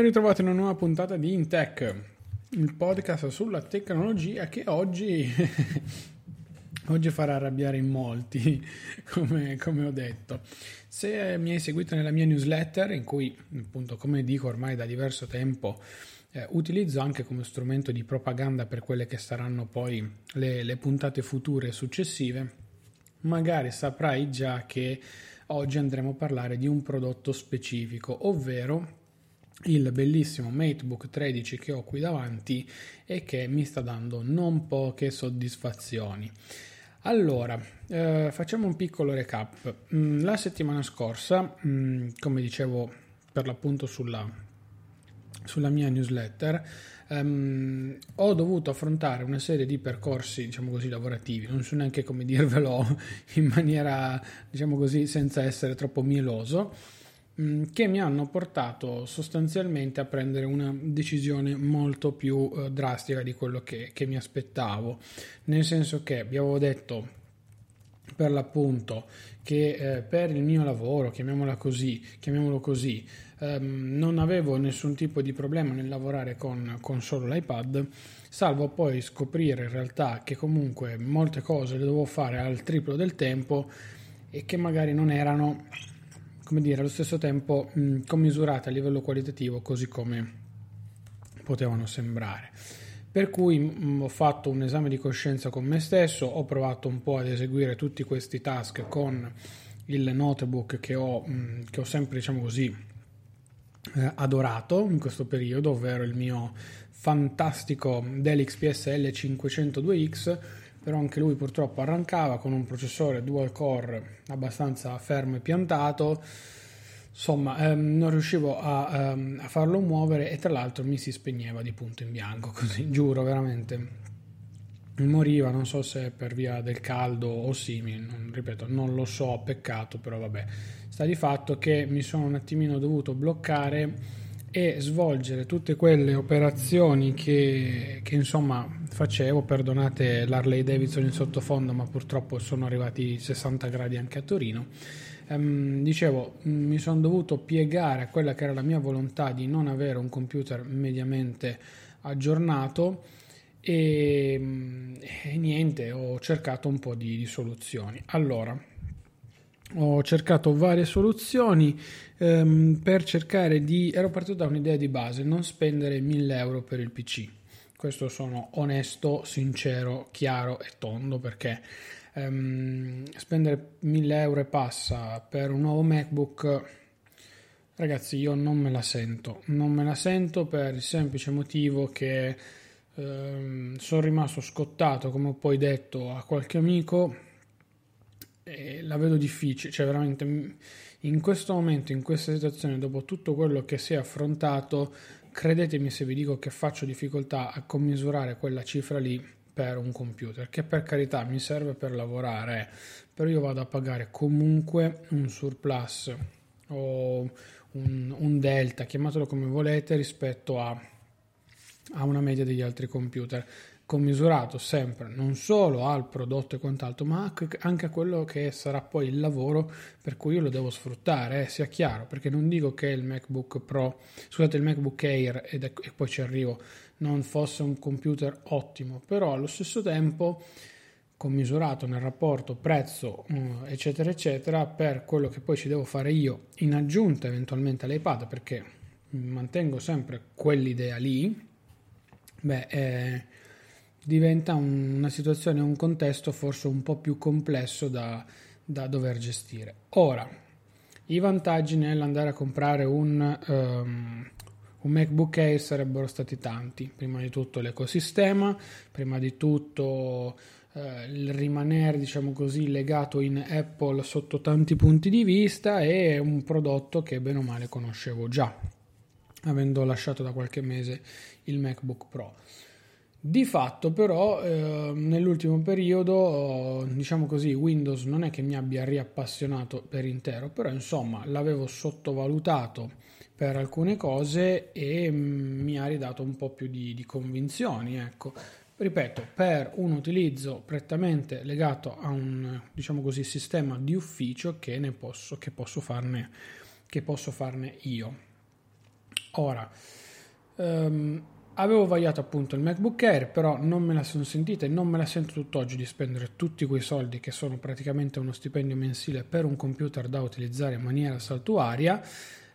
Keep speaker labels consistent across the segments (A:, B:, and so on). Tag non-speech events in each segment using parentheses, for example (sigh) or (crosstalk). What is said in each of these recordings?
A: Ben ritrovati in una nuova puntata di Intech, il podcast sulla tecnologia che oggi, (laughs) oggi farà arrabbiare in molti, (laughs) come, come, ho detto. Se mi hai seguito nella mia newsletter, in cui appunto, come dico ormai da diverso tempo, eh, utilizzo anche come strumento di propaganda per quelle che saranno poi le, le puntate future e successive, magari saprai già che oggi andremo a parlare di un prodotto specifico, ovvero il bellissimo MateBook 13 che ho qui davanti e che mi sta dando non poche soddisfazioni. Allora, eh, facciamo un piccolo recap. Mm, la settimana scorsa, mm, come dicevo per l'appunto sulla, sulla mia newsletter, Um, ho dovuto affrontare una serie di percorsi, diciamo così, lavorativi, non so neanche come (laughs) dirvelo in maniera, diciamo così, senza essere troppo mieloso che mi hanno portato sostanzialmente a prendere una decisione molto più eh, drastica di quello che, che, mi aspettavo, nel senso che vi avevo detto per l'appunto che eh, per il mio lavoro, chiamiamola così, chiamiamolo così, ehm, non avevo nessun tipo di problema nel lavorare con, con solo l'iPad, salvo poi scoprire in realtà che comunque molte cose le dovevo fare al triplo del tempo e che magari non erano come dire, allo stesso tempo mh, commisurate a livello qualitativo così come potevano sembrare. Per cui mh, ho fatto un esame di coscienza con me stesso, ho provato un po' ad eseguire tutti questi task con il notebook che ho, mh, che ho sempre, diciamo così, eh, adorato in questo periodo, ovvero il mio fantastico Dell XPSL 502X però anche lui purtroppo arrancava con un processore dual core abbastanza fermo e piantato. Insomma ehm, non riuscivo a, ehm, a, farlo muovere e tra l'altro mi si spegneva di punto in bianco (laughs) così giuro veramente. Moriva non so se per via del caldo o simili non, ripeto non lo so peccato però vabbè. Sta di fatto che mi sono un attimino dovuto bloccare e svolgere tutte quelle operazioni che, che, insomma facevo, perdonate l'Harley Davidson in sottofondo, ma purtroppo sono arrivati 60 gradi anche a Torino. Um, dicevo, mi sono dovuto piegare a quella che era la mia volontà di non avere un computer mediamente aggiornato e, e niente, ho cercato un po' di, di soluzioni. Allora, ho cercato varie soluzioni ehm, per cercare di... ero partito da un'idea di base, non spendere 1000 euro per il PC. Questo sono onesto, sincero, chiaro e tondo perché ehm, spendere 1000 euro e passa per un nuovo MacBook, ragazzi, io non me la sento. Non me la sento per il semplice motivo che ehm, sono rimasto scottato, come ho poi detto a qualche amico e la vedo difficile, cioè veramente in questo momento, in questa situazione, dopo tutto quello che si è affrontato, credetemi se vi dico che faccio difficoltà a commisurare quella cifra lì per un computer, che per carità mi serve per lavorare, però io vado a pagare comunque un surplus o un, un delta, chiamatelo come volete, rispetto a, a una media degli altri computer commisurato sempre non solo al prodotto e quant'altro, ma anche a quello che sarà poi il lavoro per cui io lo devo sfruttare, eh, sia chiaro, perché non dico che il MacBook Pro, scusate, il MacBook Air, ed e poi ci arrivo, non fosse un computer ottimo, però allo stesso tempo commisurato nel rapporto prezzo mm, eccetera eccetera per quello che poi ci devo fare io in aggiunta eventualmente all'iPad perché mantengo sempre quell'idea lì beh eh, diventa un, una situazione, un contesto forse un po' più complesso da, da dover gestire. Ora, i vantaggi nell'andare a comprare un, um, un MacBook Air sarebbero stati tanti. Prima di tutto l'ecosistema, prima di tutto eh, il rimanere, diciamo così, legato in Apple sotto tanti punti di vista e un prodotto che bene o male conoscevo già, avendo lasciato da qualche mese il MacBook Pro. Di fatto però eh, nell'ultimo periodo, diciamo così, Windows non è che mi abbia riappassionato per intero, però insomma l'avevo sottovalutato per alcune cose e mm, mi ha ridato un po' più di, di convinzioni, ecco. Ripeto, per un utilizzo prettamente legato a un, diciamo così, sistema di ufficio che ne posso, che posso farne, che posso farne io. Ora, um, Avevo vagliato appunto il MacBook Air, però non me la sono sentita e non me la sento tutt'oggi di spendere tutti quei soldi che sono praticamente uno stipendio mensile per un computer da utilizzare in maniera saltuaria.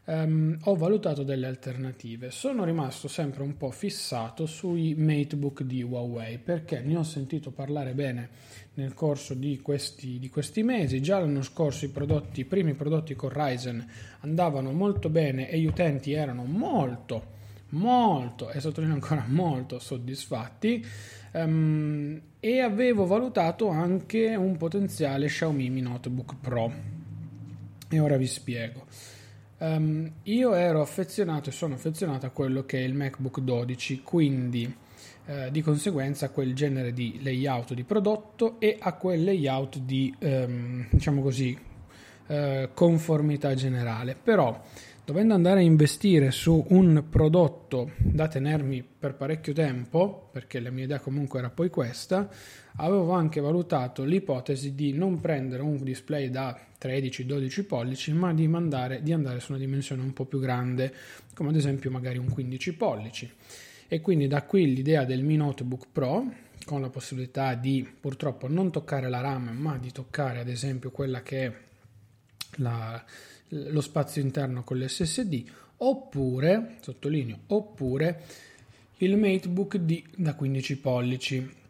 A: Um, ho valutato delle alternative. Sono rimasto sempre un po' fissato sui MateBook di Huawei perché ne ho sentito parlare bene nel corso di questi, di questi mesi. Già l'anno scorso i, prodotti, i primi prodotti con Ryzen andavano molto bene e gli utenti erano molto molto, e sottolineo ancora (laughs) molto soddisfatti um, e avevo valutato anche un potenziale Xiaomi Mi Notebook Pro e ora vi spiego. Um, io ero affezionato e sono affezionato a quello che è il MacBook 12, quindi eh, di conseguenza a quel genere di layout di prodotto e a quel layout di, um, diciamo così, eh, conformità generale. Però dovendo andare a investire su un prodotto da tenermi per parecchio tempo, perché la mia idea comunque era poi questa, avevo anche valutato l'ipotesi di non prendere un display da 13-12 pollici, ma di, mandare, di andare su una dimensione un po' più grande, come ad esempio magari un 15 pollici. E quindi da qui l'idea del Mi Notebook Pro, con la possibilità di purtroppo non toccare la RAM, ma di toccare ad esempio quella che è la lo spazio interno con l'SSD oppure, sottolineo, oppure il MateBook D da 15 pollici.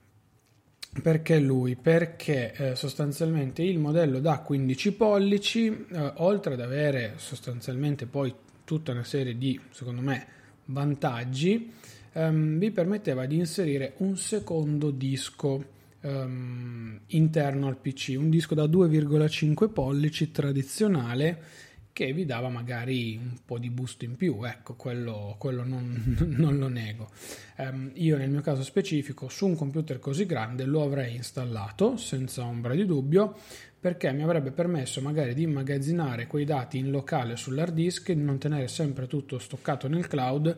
A: Perché lui? Perché eh, sostanzialmente il modello da 15 pollici, eh, oltre ad avere sostanzialmente poi tutta una serie di, secondo me, vantaggi, ehm, vi permetteva di inserire un secondo disco ehm, interno al PC, un disco da 2,5 pollici tradizionale che vi dava magari un po' di boost in più, ecco, quello, quello non, (laughs) non, lo nego. Um, io nel mio caso specifico su un computer così grande lo avrei installato senza ombra di dubbio perché mi avrebbe permesso magari di immagazzinare quei dati in locale sull'hard disk di non tenere sempre tutto stoccato nel cloud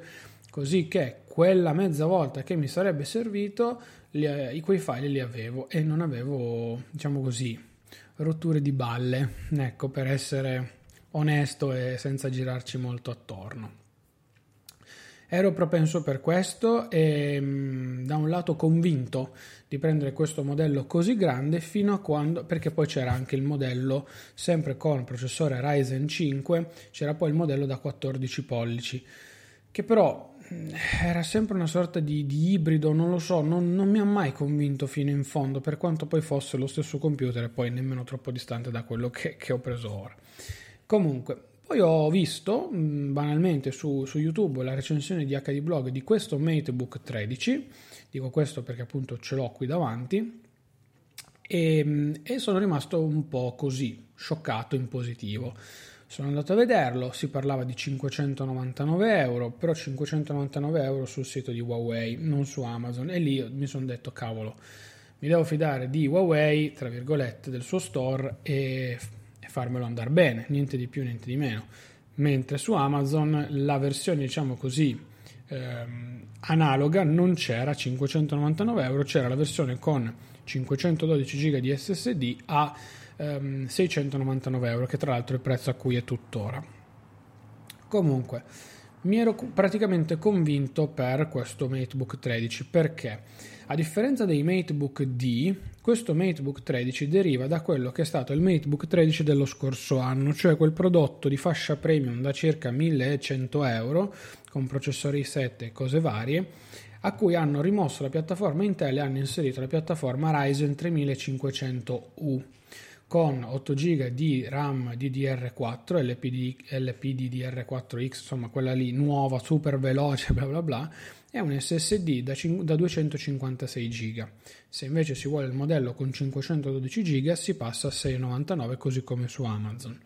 A: così che quella mezza volta che mi sarebbe servito li, quei file li avevo e non avevo diciamo così rotture di balle ecco per essere onesto e senza girarci molto attorno. Ero propenso per questo e mm, da un lato convinto di prendere questo modello così grande fino a quando, perché poi c'era anche il modello sempre con processore Ryzen 5, c'era poi il modello da 14 pollici, che però mm, era sempre una sorta di, di ibrido, non lo so, non, non, mi ha mai convinto fino in fondo, per quanto poi fosse lo stesso computer e poi nemmeno troppo distante da quello che, che ho preso ora. Comunque, poi ho visto banalmente su, su, YouTube la recensione di HD Blog di questo MateBook 13, dico questo perché appunto ce l'ho qui davanti, e, e sono rimasto un po' così, scioccato in positivo. Sono andato a vederlo, si parlava di 599 euro, però 599 euro sul sito di Huawei, non su Amazon, e lì mi sono detto cavolo, mi devo fidare di Huawei, tra virgolette, del suo store e farmelo andare bene, niente di più, niente di meno. Mentre su Amazon la versione, diciamo così, ehm, analoga non c'era 599 euro, c'era la versione con 512 GB di SSD a ehm, 699 euro, che tra l'altro è il prezzo a cui è tuttora. Comunque, mi ero praticamente convinto per questo MateBook 13 perché a differenza dei MateBook D, questo MateBook 13 deriva da quello che è stato il MateBook 13 dello scorso anno, cioè quel prodotto di fascia premium da circa 1100 euro con processori 7 e cose varie, a cui hanno rimosso la piattaforma Intel e hanno inserito la piattaforma Ryzen 3500U con 8 GB di RAM DDR4, LPD, LPDDR4X, insomma quella lì nuova, super veloce, bla bla bla, e un SSD da, da 256 GB. Se invece si vuole il modello con 512 GB si passa a 699 così come su Amazon.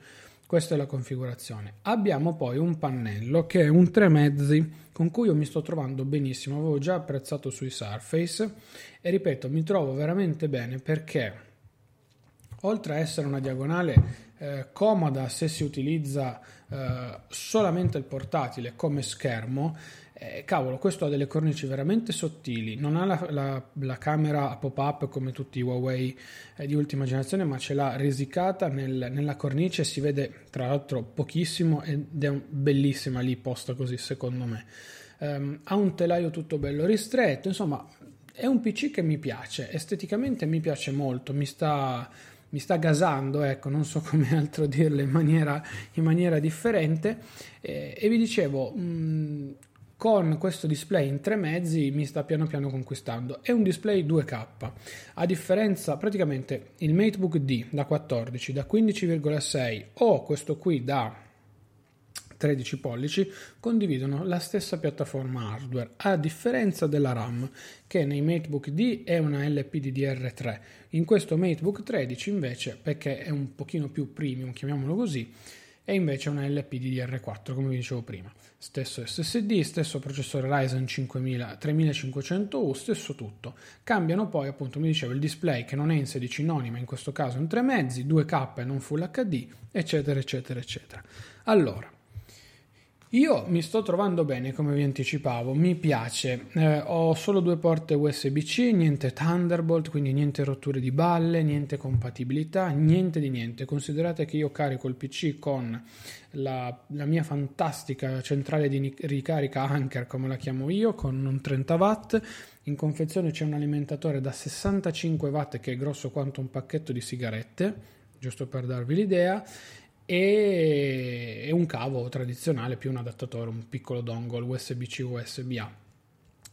A: Questa è la configurazione. Abbiamo poi un pannello che è un 3 mezzi con cui io mi sto trovando benissimo, avevo già apprezzato sui Surface e ripeto, mi trovo veramente bene perché oltre a essere una diagonale eh, comoda se si utilizza eh, solamente il portatile come schermo, eh, cavolo, questo ha delle cornici veramente sottili, non ha la, la, la camera a pop-up come tutti i Huawei eh, di ultima generazione, ma ce l'ha risicata nel, nella cornice, si vede tra l'altro pochissimo ed è un, bellissima lì posta così secondo me. Um, ha un telaio tutto bello ristretto, insomma è un PC che mi piace, esteticamente mi piace molto, mi sta, mi sta gasando, ecco, non so (laughs) come altro dirlo in maniera, in maniera differente. Eh, e vi dicevo, mh, con questo display in tre mezzi mi sta piano piano conquistando. È un display 2K, a differenza praticamente il MateBook D da 14, da 15,6 o questo qui da 13 pollici condividono la stessa piattaforma hardware, a differenza della RAM che nei MateBook D è una LPDDR3. In questo MateBook 13 invece, perché è un pochino più premium, chiamiamolo così, è invece una LPDDR4 come vi dicevo prima. Stesso SSD, stesso processore Ryzen 5000, 3500U, stesso tutto. Cambiano poi appunto, mi dicevo, il display che non è in 16 noni ma in questo caso in 3 mezzi, 2K e non Full HD, eccetera eccetera eccetera. Allora, io mi sto trovando bene, come vi anticipavo, mi piace. Eh, ho solo due porte USB-C, niente Thunderbolt, quindi niente rotture di balle, niente compatibilità, niente di niente. Considerate che io carico il PC con la, la mia fantastica centrale di ricarica Anker, come la chiamo io, con un 30 watt. In confezione c'è un alimentatore da 65 watt che è grosso quanto un pacchetto di sigarette, giusto per darvi l'idea e, un cavo tradizionale più un adattatore, un piccolo dongle USB-C USB-A.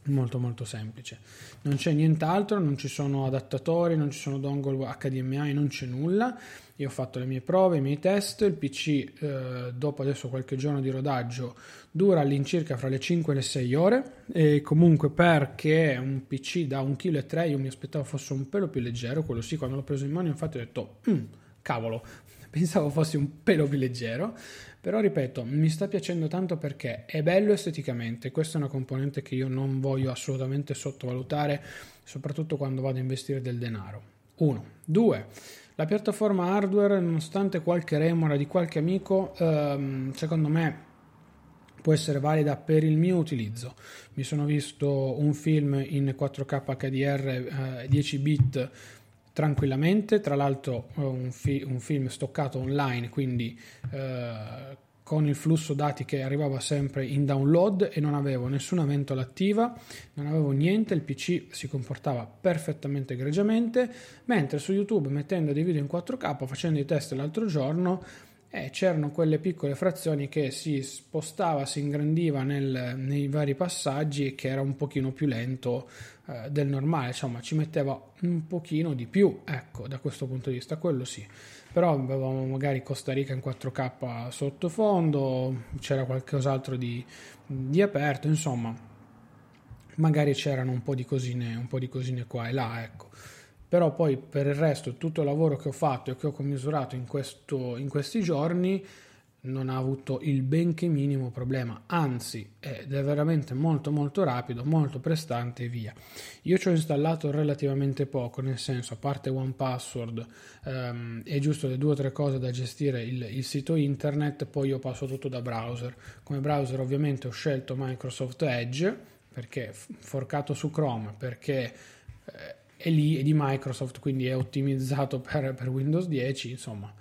A: Molto molto semplice. Non c'è nient'altro, non ci sono adattatori, non ci sono dongle HDMI, non c'è nulla. Io ho fatto le mie prove, i miei test. Il PC, eh, dopo adesso qualche giorno di rodaggio, dura all'incirca fra le 5 e le 6 ore. E comunque, perché è un PC da 1,3 kg, io mi aspettavo fosse un pelo più leggero. Quello sì, quando l'ho preso in mano, infatti, ho detto, mm, cavolo, pensavo fosse un pelo più leggero, però ripeto, mi sta piacendo tanto perché è bello esteticamente, questa è una componente che io non voglio assolutamente sottovalutare, soprattutto quando vado a investire del denaro. Uno. Due. La piattaforma hardware, nonostante qualche remora di qualche amico, ehm, secondo me può essere valida per il mio utilizzo. Mi sono visto un film in 4K HDR eh, 10 bit tranquillamente, tra l'altro eh, un, fi- un film stoccato online, quindi eh, con il flusso dati che arrivava sempre in download e non avevo nessuna ventola attiva, non avevo niente, il PC si comportava perfettamente egregiamente, mentre su YouTube mettendo dei video in 4K, facendo i test l'altro giorno, eh, c'erano quelle piccole frazioni che si spostava, si ingrandiva nel, nei vari passaggi e che era un pochino più lento eh, del normale, insomma ci metteva un pochino di più, ecco, da questo punto di vista, quello sì. Però avevamo magari Costa Rica in 4K sottofondo, c'era qualcos'altro di, di aperto, insomma, magari c'erano un po' di cosine, un po' di cosine qua e là, ecco però poi per il resto tutto il lavoro che ho fatto e che ho commisurato in, questo, in questi giorni non ha avuto il benché minimo problema, anzi è veramente molto molto rapido, molto prestante e via. Io ci ho installato relativamente poco, nel senso a parte One Password ehm, e giusto le due o tre cose da gestire il, il, sito internet, poi io passo tutto da browser. Come browser ovviamente ho scelto Microsoft Edge perché forcato su Chrome, perché eh, è lì, è di Microsoft, quindi è ottimizzato per, per Windows 10, insomma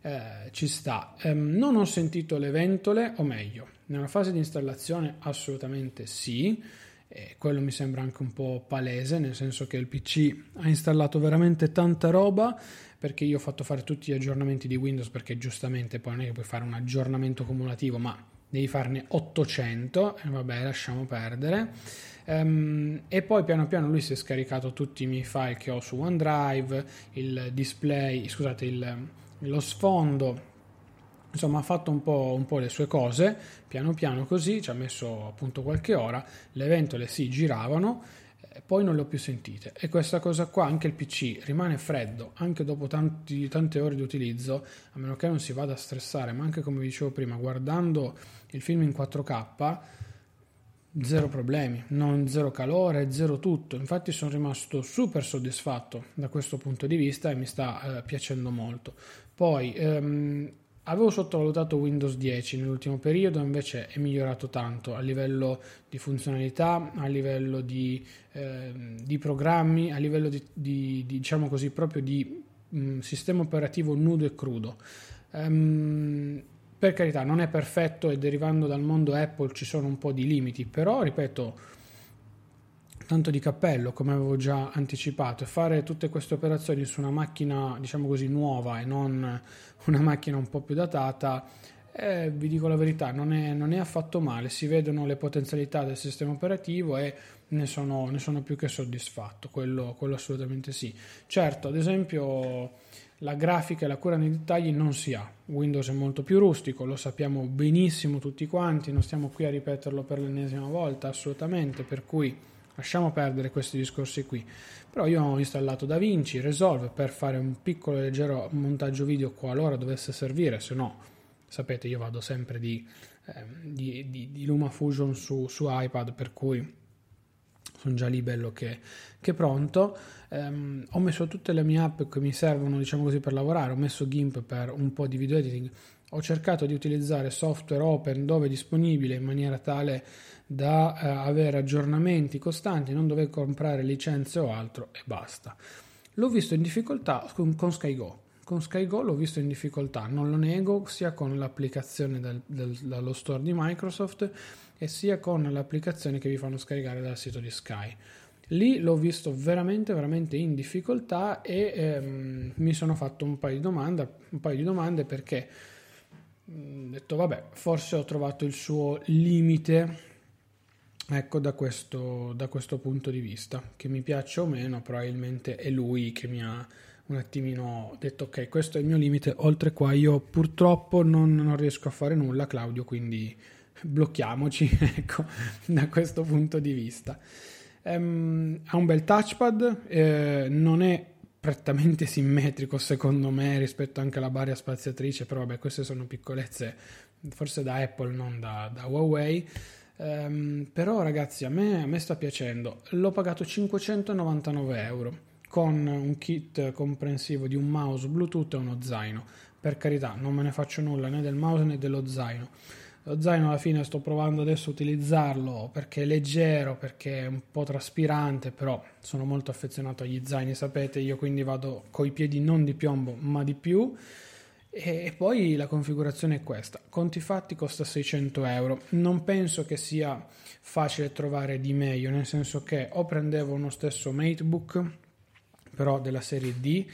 A: eh, ci sta. Um, non ho sentito le ventole, o meglio, nella fase di installazione assolutamente sì, e quello mi sembra anche un po' palese, nel senso che il PC ha installato veramente tanta roba perché io ho fatto fare tutti gli aggiornamenti di Windows perché giustamente poi non è che puoi fare un aggiornamento cumulativo, ma devi farne 800 e vabbè lasciamo perdere um, e poi piano piano lui si è scaricato tutti i miei file che ho su OneDrive il display scusate il, lo sfondo. Insomma ha fatto un po', un po', le sue cose piano piano così ci ha messo appunto qualche ora le ventole si giravano eh, poi non le ho più sentite. E questa cosa qua anche il pc rimane freddo anche dopo tanti, tante ore di utilizzo a meno che non si vada a stressare ma anche come dicevo prima guardando il film in 4k zero problemi, non zero calore, zero tutto. Infatti sono rimasto super soddisfatto da questo punto di vista e mi sta eh, piacendo molto. Poi ehm, avevo sottovalutato Windows 10 nell'ultimo periodo, invece è migliorato tanto a livello di funzionalità, a livello di, eh, di programmi, a livello di, di, di, diciamo così proprio di mh, mm, sistema operativo nudo e crudo. Um, per carità, non è perfetto e derivando dal mondo Apple ci sono un po' di limiti, però ripeto, tanto di cappello, come avevo già anticipato, e fare tutte queste operazioni su una macchina, diciamo così, nuova e non una macchina un po' più datata, eh, vi dico la verità, non è, non è, affatto male, si vedono le potenzialità del sistema operativo e ne sono, ne sono più che soddisfatto, quello, quello assolutamente sì. Certo, ad esempio la grafica e la cura nei dettagli non si ha. Windows è molto più rustico, lo sappiamo benissimo tutti quanti, non stiamo qui a ripeterlo per l'ennesima volta, assolutamente, per cui lasciamo perdere questi discorsi qui. Però io ho installato DaVinci Resolve per fare un piccolo e leggero montaggio video qualora dovesse servire, se no sapete io vado sempre di, eh, di, di, di LumaFusion su, su iPad, per cui sono già lì bello che, che pronto. Um, ho messo tutte le mie app che mi servono, diciamo così, per lavorare. Ho messo GIMP per un po' di video editing. Ho cercato di utilizzare software open dove disponibile in maniera tale da uh, avere aggiornamenti costanti, non dover comprare licenze o altro e basta. L'ho visto in difficoltà con, con SkyGo. Con SkyGo l'ho visto in difficoltà, non lo nego, sia con l'applicazione del, del, dallo store di Microsoft e sia con l'applicazione che vi fanno scaricare dal sito di Sky. Lì l'ho visto veramente, veramente in difficoltà e ehm, mi sono fatto un paio di domande, un paio di domande perché ho mm, detto vabbè, forse ho trovato il suo limite ecco da questo, da questo punto di vista, che mi piace o meno, probabilmente è lui che mi ha un attimino detto ok, questo è il mio limite, oltre qua io purtroppo non, non riesco a fare nulla, Claudio, quindi blocchiamoci (laughs) ecco, da questo punto di vista. Um, ha un bel touchpad, eh, non è prettamente (laughs) simmetrico secondo me rispetto anche alla barra spaziatrice, però vabbè queste sono piccolezze forse da Apple, non da, da Huawei. Um, però ragazzi a me, a me sta piacendo, l'ho pagato 599 euro con un kit comprensivo di un mouse Bluetooth e uno zaino. Per carità, non me ne faccio nulla né del mouse né dello zaino lo zaino alla fine sto provando adesso a utilizzarlo perché è leggero, perché è un po' traspirante, però sono molto affezionato agli zaini, sapete, io quindi vado coi piedi non di piombo ma di più. E poi la configurazione è questa. Conti fatti costa 600 euro. Non penso che sia facile trovare di meglio, nel senso che o prendevo uno stesso MateBook, però della serie D,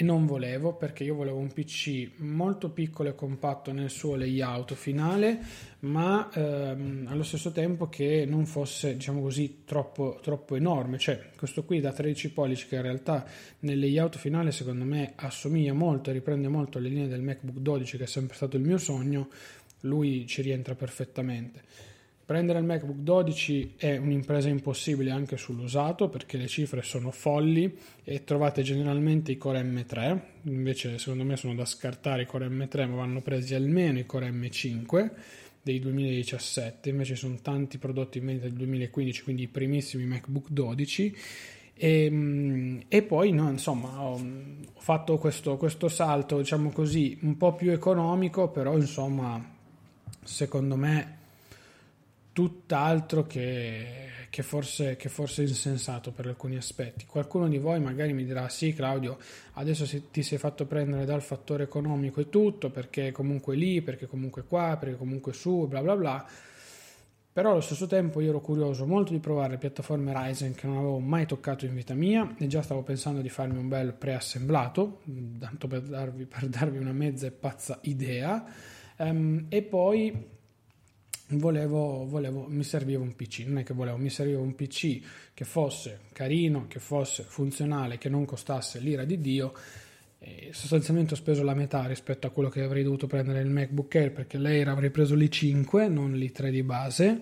A: e non volevo perché io volevo un PC molto piccolo e compatto nel suo layout finale ma ehm, allo stesso tempo che non fosse diciamo così troppo, troppo enorme. Cioè questo qui da 13 pollici che in realtà nel layout finale secondo me assomiglia molto e riprende molto le linee del MacBook 12 che è sempre stato il mio sogno lui ci rientra perfettamente prendere il MacBook 12 è un'impresa impossibile anche sull'usato perché le cifre sono folli e trovate generalmente i Core M3, invece secondo me sono da scartare i Core M3 ma vanno presi almeno i Core M5 dei 2017, invece sono tanti prodotti in vendita del 2015, quindi i primissimi MacBook 12 e, ehm, e, poi no, insomma ho fatto questo, questo, salto diciamo così un po' più economico però insomma secondo me tutt'altro che, che, forse, che forse insensato per alcuni aspetti qualcuno di voi magari mi dirà sì Claudio adesso ti sei fatto prendere dal fattore economico e tutto perché comunque lì perché comunque qua perché comunque su bla bla bla però allo stesso tempo io ero curioso molto di provare le piattaforme Ryzen che non avevo mai toccato in vita mia e già stavo pensando di farmi un bel preassemblato, tanto per darvi, per darvi una mezza e pazza idea. Um, e poi volevo, volevo, mi serviva un PC, non è che volevo, mi serviva un PC che fosse carino, che fosse funzionale, che non costasse l'ira di Dio e sostanzialmente ho speso la metà rispetto a quello che avrei dovuto prendere il MacBook Air perché l'Air avrei preso l'i5 non l'i3 di base.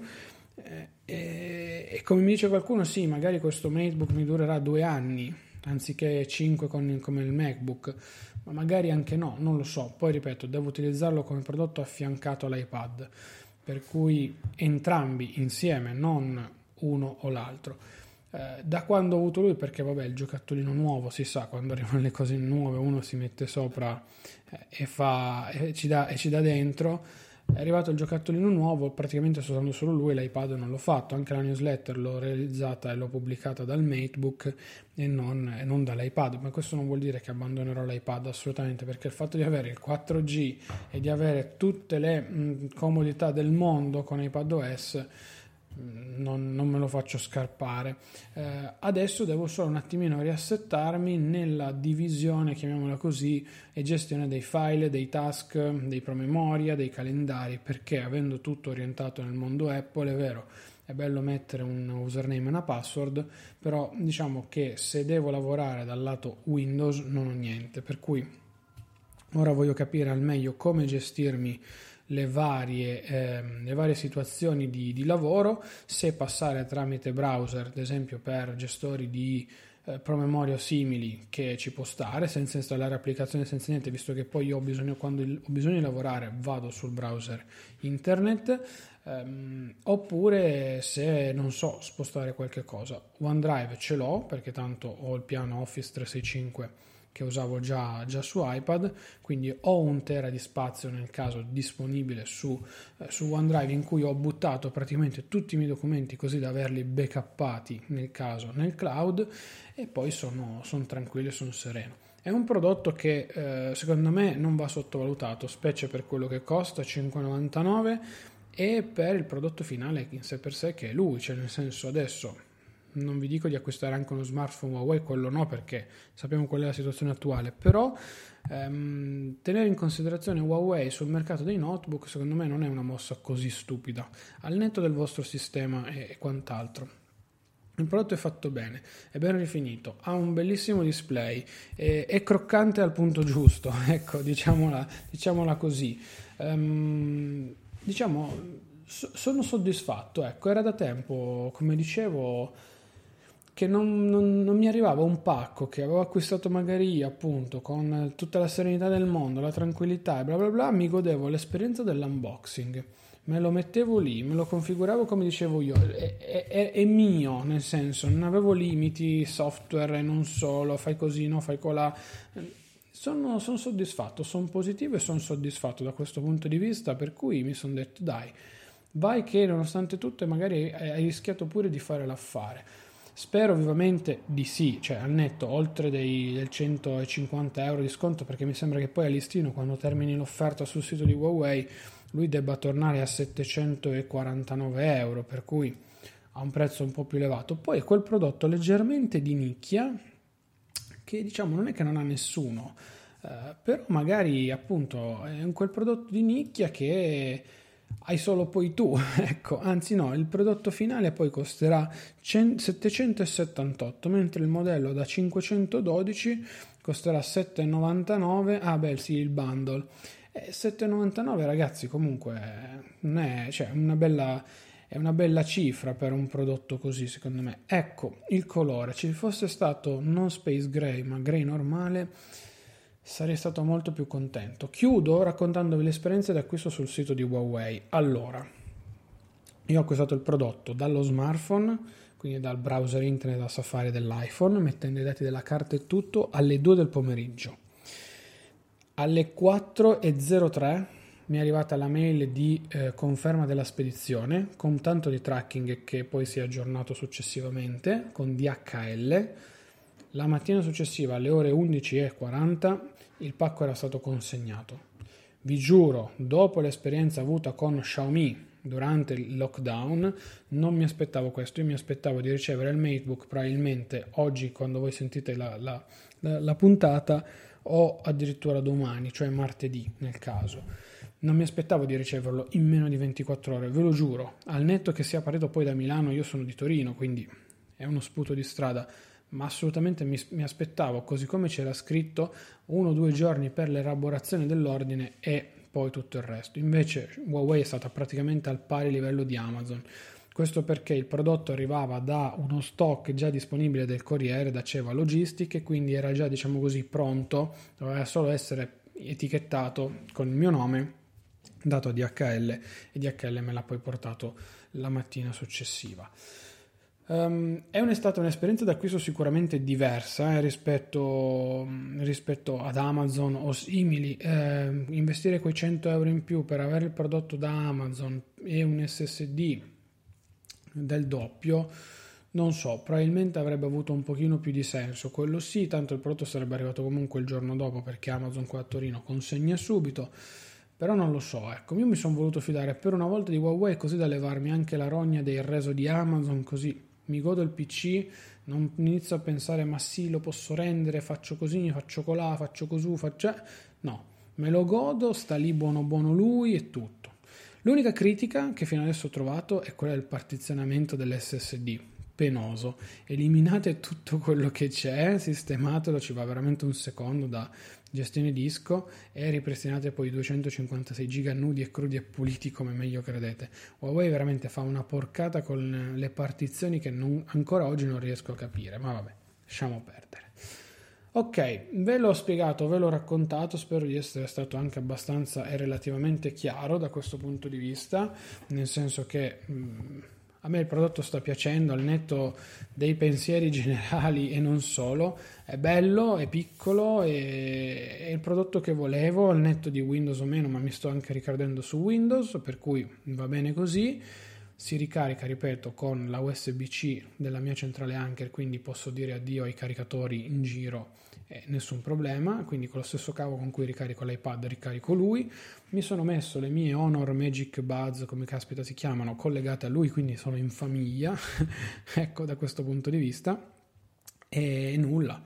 A: E, e, come mi dice qualcuno sì magari questo MacBook mi durerà due anni anziché 5 con, come il MacBook ma magari anche no, non lo so. Poi ripeto devo utilizzarlo come prodotto affiancato all'iPad per cui entrambi insieme non uno o l'altro eh, da quando ho avuto lui, perché vabbè il giocattolino nuovo si sa, quando arrivano le cose nuove uno si mette sopra eh, e, fa, e, ci dà, e ci dà dentro. È arrivato il giocattolino nuovo, praticamente sto usando solo lui, l'iPad non l'ho fatto, anche la newsletter l'ho realizzata e l'ho pubblicata dal MateBook e non, e non, dall'iPad, ma questo non vuol dire che abbandonerò l'iPad assolutamente, perché il fatto di avere il 4G e di avere tutte le mh, comodità del mondo con iPadOS non, non, me lo faccio scarpare. Eh, adesso devo solo un attimino riassettarmi nella divisione, chiamiamola così, e gestione dei file, dei task, dei promemoria, dei calendari, perché avendo tutto orientato nel mondo Apple, è vero, è bello mettere un username e una password, però diciamo che se devo lavorare dal lato Windows non ho niente, per cui ora voglio capire al meglio come gestirmi le varie, eh, le varie situazioni di, di, lavoro, se passare tramite browser, ad esempio per gestori di eh, promemoria simili che ci può stare senza installare applicazioni, senza niente, visto che poi io ho bisogno, quando ho bisogno di lavorare vado sul browser internet, ehm, oppure se non so spostare qualche cosa. OneDrive ce l'ho perché tanto ho il piano Office 365 che usavo già, già, su iPad, quindi ho un tera di spazio nel caso disponibile su, eh, su, OneDrive in cui ho buttato praticamente tutti i miei documenti così da averli backuppati nel caso nel cloud e poi sono, sono tranquillo e sono sereno. È un prodotto che eh, secondo me non va sottovalutato, specie per quello che costa, 5,99 e per il prodotto finale in sé per sé che è lui, cioè nel senso adesso non vi dico di acquistare anche uno smartphone Huawei, quello no perché sappiamo qual è la situazione attuale, però ehm, tenere in considerazione Huawei sul mercato dei notebook secondo me non è una mossa così stupida, al netto del vostro sistema e, e quant'altro. Il prodotto è fatto bene, è ben rifinito, ha un bellissimo display, è, è croccante al punto giusto, (laughs) ecco, diciamola, diciamola così. Um, diciamo, so, sono soddisfatto, ecco, era da tempo, come dicevo, che non, non, non, mi arrivava un pacco che avevo acquistato magari appunto con tutta la serenità del mondo, la tranquillità e bla bla bla, mi godevo l'esperienza dell'unboxing. Me lo mettevo lì, me lo configuravo come dicevo io, è, è, è mio, nel senso, non avevo limiti software e non solo, fai così, no, fai colà. Sono, sono soddisfatto, sono positivo e sono soddisfatto da questo punto di vista, per cui mi sono detto dai, vai che nonostante tutto magari hai rischiato pure di fare l'affare Spero vivamente di sì, cioè al netto, oltre dei, del 150 euro di sconto, perché mi sembra che poi a listino, quando termini l'offerta sul sito di Huawei, lui debba tornare a 749 euro, per cui ha un prezzo un po' più elevato. Poi è quel prodotto leggermente di nicchia, che diciamo non è che non ha nessuno, eh, però magari appunto è un quel prodotto di nicchia che hai solo poi tu, (laughs) ecco, anzi no, il prodotto finale poi costerà 778, mentre il modello da 512 costerà 7,99, ah beh sì, il bundle. E 7,99 ragazzi comunque non è, cioè, una bella, è una bella cifra per un prodotto così, secondo me. Ecco, il colore, ci fosse stato non Space Gray, ma Gray normale, sarei stato molto più contento. Chiudo raccontandovi l'esperienza d'acquisto sul sito di Huawei. Allora, io ho acquistato il prodotto dallo smartphone, quindi dal browser internet da Safari dell'iPhone, mettendo i dati della carta e tutto alle 2 del pomeriggio. Alle 4.03 mi è arrivata la mail di eh, conferma della spedizione con tanto di tracking che poi si è aggiornato successivamente con DHL. La mattina successiva alle ore 11.40 il pacco era stato consegnato. Vi giuro, dopo l'esperienza avuta con Xiaomi durante il lockdown, non mi aspettavo questo. Io mi aspettavo di ricevere il MateBook probabilmente oggi, quando voi sentite la, la, la, la puntata, o addirittura domani, cioè martedì nel caso non mi aspettavo di riceverlo in meno di 24 ore, ve lo giuro. Al netto che sia partito poi da Milano, io sono di Torino, quindi è uno sputo di strada, ma assolutamente mi, mi aspettavo, così come c'era scritto, uno o due giorni per l'elaborazione dell'ordine e poi tutto il resto. Invece Huawei è stata praticamente al pari livello di Amazon. Questo perché il prodotto arrivava da uno stock già disponibile del corriere, da Ceva Logistiche, quindi era già diciamo così pronto, doveva solo essere etichettato con il mio nome dato a DHL e DHL me l'ha poi portato la mattina successiva. Um, è stata un'esperienza d'acquisto sicuramente diversa eh, rispetto, rispetto, ad Amazon o simili. Eh, investire quei 100 euro in più per avere il prodotto da Amazon e un SSD del doppio, non so, probabilmente avrebbe avuto un pochino più di senso. Quello sì, tanto il prodotto sarebbe arrivato comunque il giorno dopo perché Amazon qua a Torino consegna subito. Però non lo so, ecco, io mi sono voluto fidare per una volta di Huawei così da levarmi anche la rogna del reso di Amazon, così mi godo il PC, non inizio a pensare ma sì, lo posso rendere, faccio così, faccio colà, faccio così, faccio... No, me lo godo, sta lì buono buono lui e tutto. L'unica critica che fino adesso ho trovato è quella del partizionamento dell'SSD penoso. Eliminate tutto quello che c'è, sistematelo, ci va veramente un secondo da gestione disco e ripristinate poi 256 giga nudi e crudi e puliti come meglio credete. Huawei veramente fa una porcata con le partizioni che non, ancora oggi non riesco a capire, ma vabbè, lasciamo perdere. Ok, ve l'ho spiegato, ve l'ho raccontato, spero di essere stato anche abbastanza e relativamente chiaro da questo punto di vista, nel senso che... Mh, mm, a me il prodotto sta piacendo al netto dei pensieri generali e non solo. È bello, è piccolo, è, è il prodotto che volevo al netto di Windows o meno, ma mi sto anche ricadendo su Windows, per cui va bene così. Si ricarica, ripeto, con la USB-C della mia centrale Anker, quindi posso dire addio ai caricatori in giro eh, nessun problema, quindi con lo stesso cavo con cui ricarico l'iPad ricarico lui. Mi sono messo le mie Honor Magic Buds, come caspita si chiamano, collegate a lui, quindi sono in famiglia, (laughs) ecco da questo punto di vista. E nulla.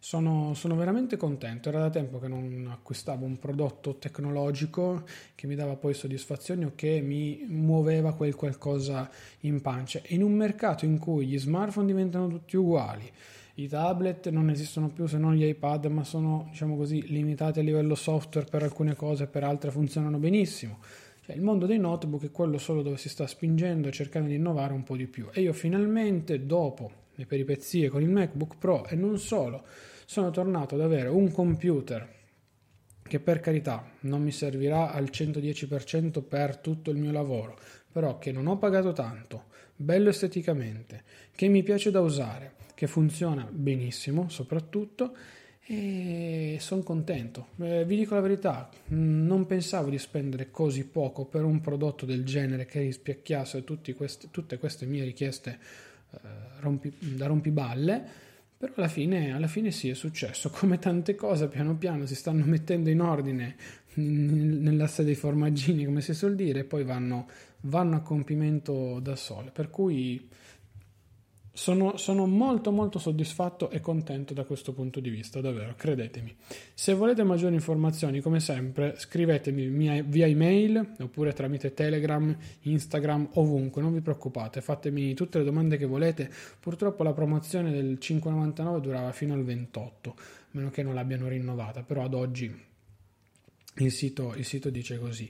A: Sono, sono, veramente contento. Era da tempo che non acquistavo un prodotto tecnologico che mi dava poi soddisfazioni o che mi muoveva quel qualcosa in pancia. In un mercato in cui gli smartphone diventano tutti uguali, i tablet non esistono più se non gli iPad, ma sono, diciamo così, limitati a livello software per alcune cose, per altre funzionano benissimo. Cioè, il mondo dei notebook è quello solo dove si sta spingendo e cercando di innovare un po' di più. E io finalmente, dopo le peripezie con il MacBook Pro e non solo, sono tornato ad avere un computer che per carità non mi servirà al 110% per tutto il mio lavoro, però che non ho pagato tanto, bello esteticamente, che mi piace da usare, che funziona benissimo soprattutto e sono contento. Eh, vi dico la verità, non pensavo di spendere così poco per un prodotto del genere che rispecchiasse queste, tutte queste mie richieste eh, rompi, da rompiballe, però alla fine, alla fine sì è successo, (laughs) come tante cose piano piano si stanno mettendo in ordine nell'asse dei formaggini, come si suol dire, e poi vanno, vanno a compimento da sole. Per cui sono, sono, molto molto soddisfatto e contento da questo punto di vista, davvero, credetemi. Se volete maggiori informazioni, come sempre, scrivetemi via email oppure tramite Telegram, Instagram, ovunque, non vi preoccupate, fatemi tutte le domande che volete. Purtroppo la promozione del 5,99 durava fino al 28, a meno che non l'abbiano rinnovata, però ad oggi il sito, il sito dice così.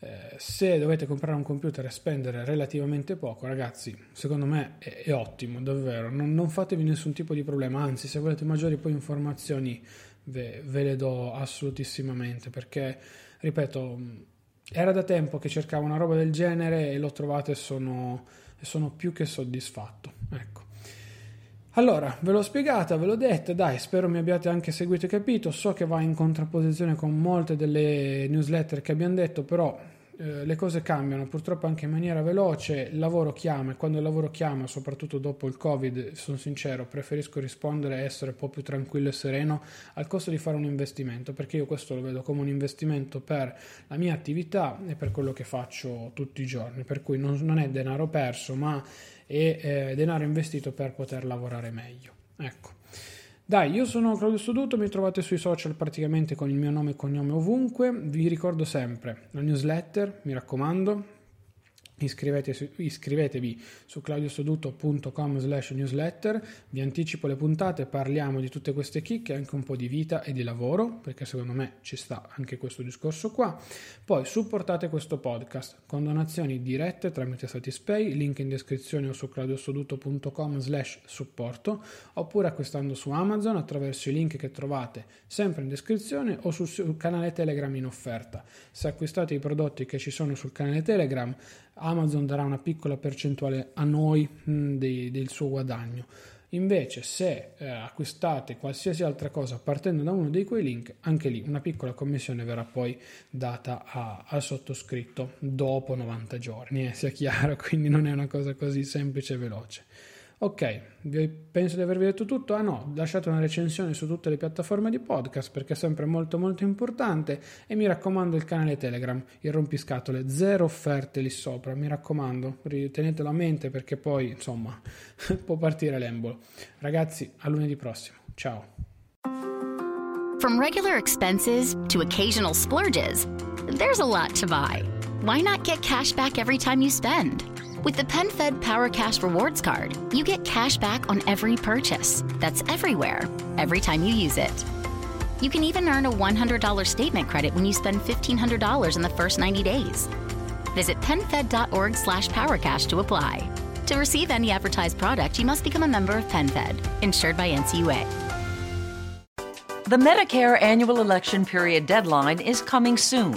A: Eh, se dovete comprare un computer e spendere relativamente poco, ragazzi, secondo me è, è ottimo, davvero. Non, non, fatevi nessun tipo di problema, anzi, se volete maggiori poi informazioni ve, ve le do assolutissimamente, perché, ripeto, era da tempo che cercavo una roba del genere e l'ho trovata e sono, e sono più che soddisfatto. Ecco. Allora, ve l'ho spiegata, ve l'ho detta, dai, spero mi abbiate anche seguito e capito. So che va in contrapposizione con molte delle newsletter che abbiamo detto, però eh, le cose cambiano purtroppo anche in maniera veloce, il lavoro chiama e quando il lavoro chiama, soprattutto dopo il Covid, sono sincero, preferisco rispondere e essere un po' più tranquillo e sereno al costo di fare un investimento, perché io questo lo vedo come un investimento per la mia attività e per quello che faccio tutti i giorni, per cui non, non è denaro perso, ma è eh, denaro investito per poter lavorare meglio. Ecco. Dai, io sono Claudio Studuto, mi trovate sui social praticamente con il mio nome e cognome ovunque. Vi ricordo sempre la newsletter, mi raccomando, Iscrivetevi, su claudiostoduto.com slash newsletter. Vi anticipo le puntate parliamo di tutte queste chicche anche un po' di vita e di lavoro perché secondo me ci sta anche questo discorso qua. Poi supportate questo podcast con donazioni dirette tramite Satispay link in descrizione o su claudiostoduto.com slash supporto oppure acquistando su Amazon attraverso i link che trovate sempre in descrizione o sul canale Telegram in offerta. Se acquistate i prodotti che ci sono sul canale Telegram Amazon darà una piccola percentuale a noi mh, mm, di, del suo guadagno. Invece, se eh, acquistate qualsiasi altra cosa partendo da uno di quei link, anche lì una piccola commissione verrà poi data al sottoscritto dopo 90 giorni, eh, sia chiaro, (laughs) quindi non è una cosa così semplice e veloce. Ok, penso di avervi detto tutto. Ah no, lasciate una recensione su tutte le piattaforme di podcast perché è sempre molto molto importante e mi raccomando il canale Telegram, il rompiscatole, zero offerte lì sopra, mi raccomando, tenetelo a mente perché poi insomma (laughs) può partire l'embolo. Ragazzi, a lunedì prossimo. Ciao.
B: From regular expenses to occasional splurges, there's a lot to buy. Why not get cash back every time you spend? With the PenFed Power Cash Rewards Card, you get cash back on every purchase. That's everywhere, every time you use it. You can even earn a $100 statement credit when you spend $1,500 in the first 90 days. Visit PenFed.org slash PowerCash to apply. To receive any advertised product, you must become a member of PenFed, insured by NCUA.
C: The Medicare annual election period deadline is coming soon.